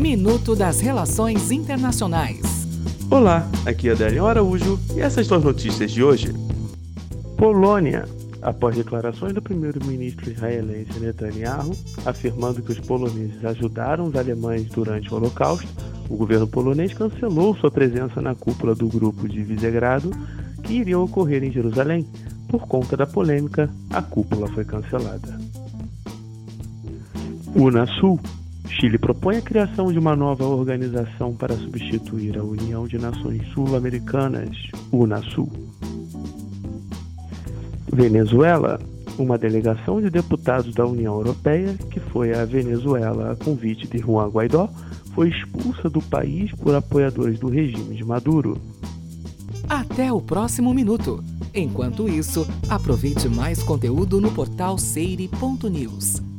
Minuto das Relações Internacionais. Olá, aqui é Adélio Araújo e essas são as notícias de hoje. Polônia. Após declarações do primeiro-ministro israelense Netanyahu afirmando que os poloneses ajudaram os alemães durante o Holocausto, o governo polonês cancelou sua presença na cúpula do grupo de Visegrado que iria ocorrer em Jerusalém. Por conta da polêmica, a cúpula foi cancelada. Unasul. Chile propõe a criação de uma nova organização para substituir a União de Nações Sul-Americanas, Unasul. Venezuela. Uma delegação de deputados da União Europeia, que foi à Venezuela a convite de Juan Guaidó, foi expulsa do país por apoiadores do regime de Maduro. Até o próximo minuto. Enquanto isso, aproveite mais conteúdo no portal seire.news.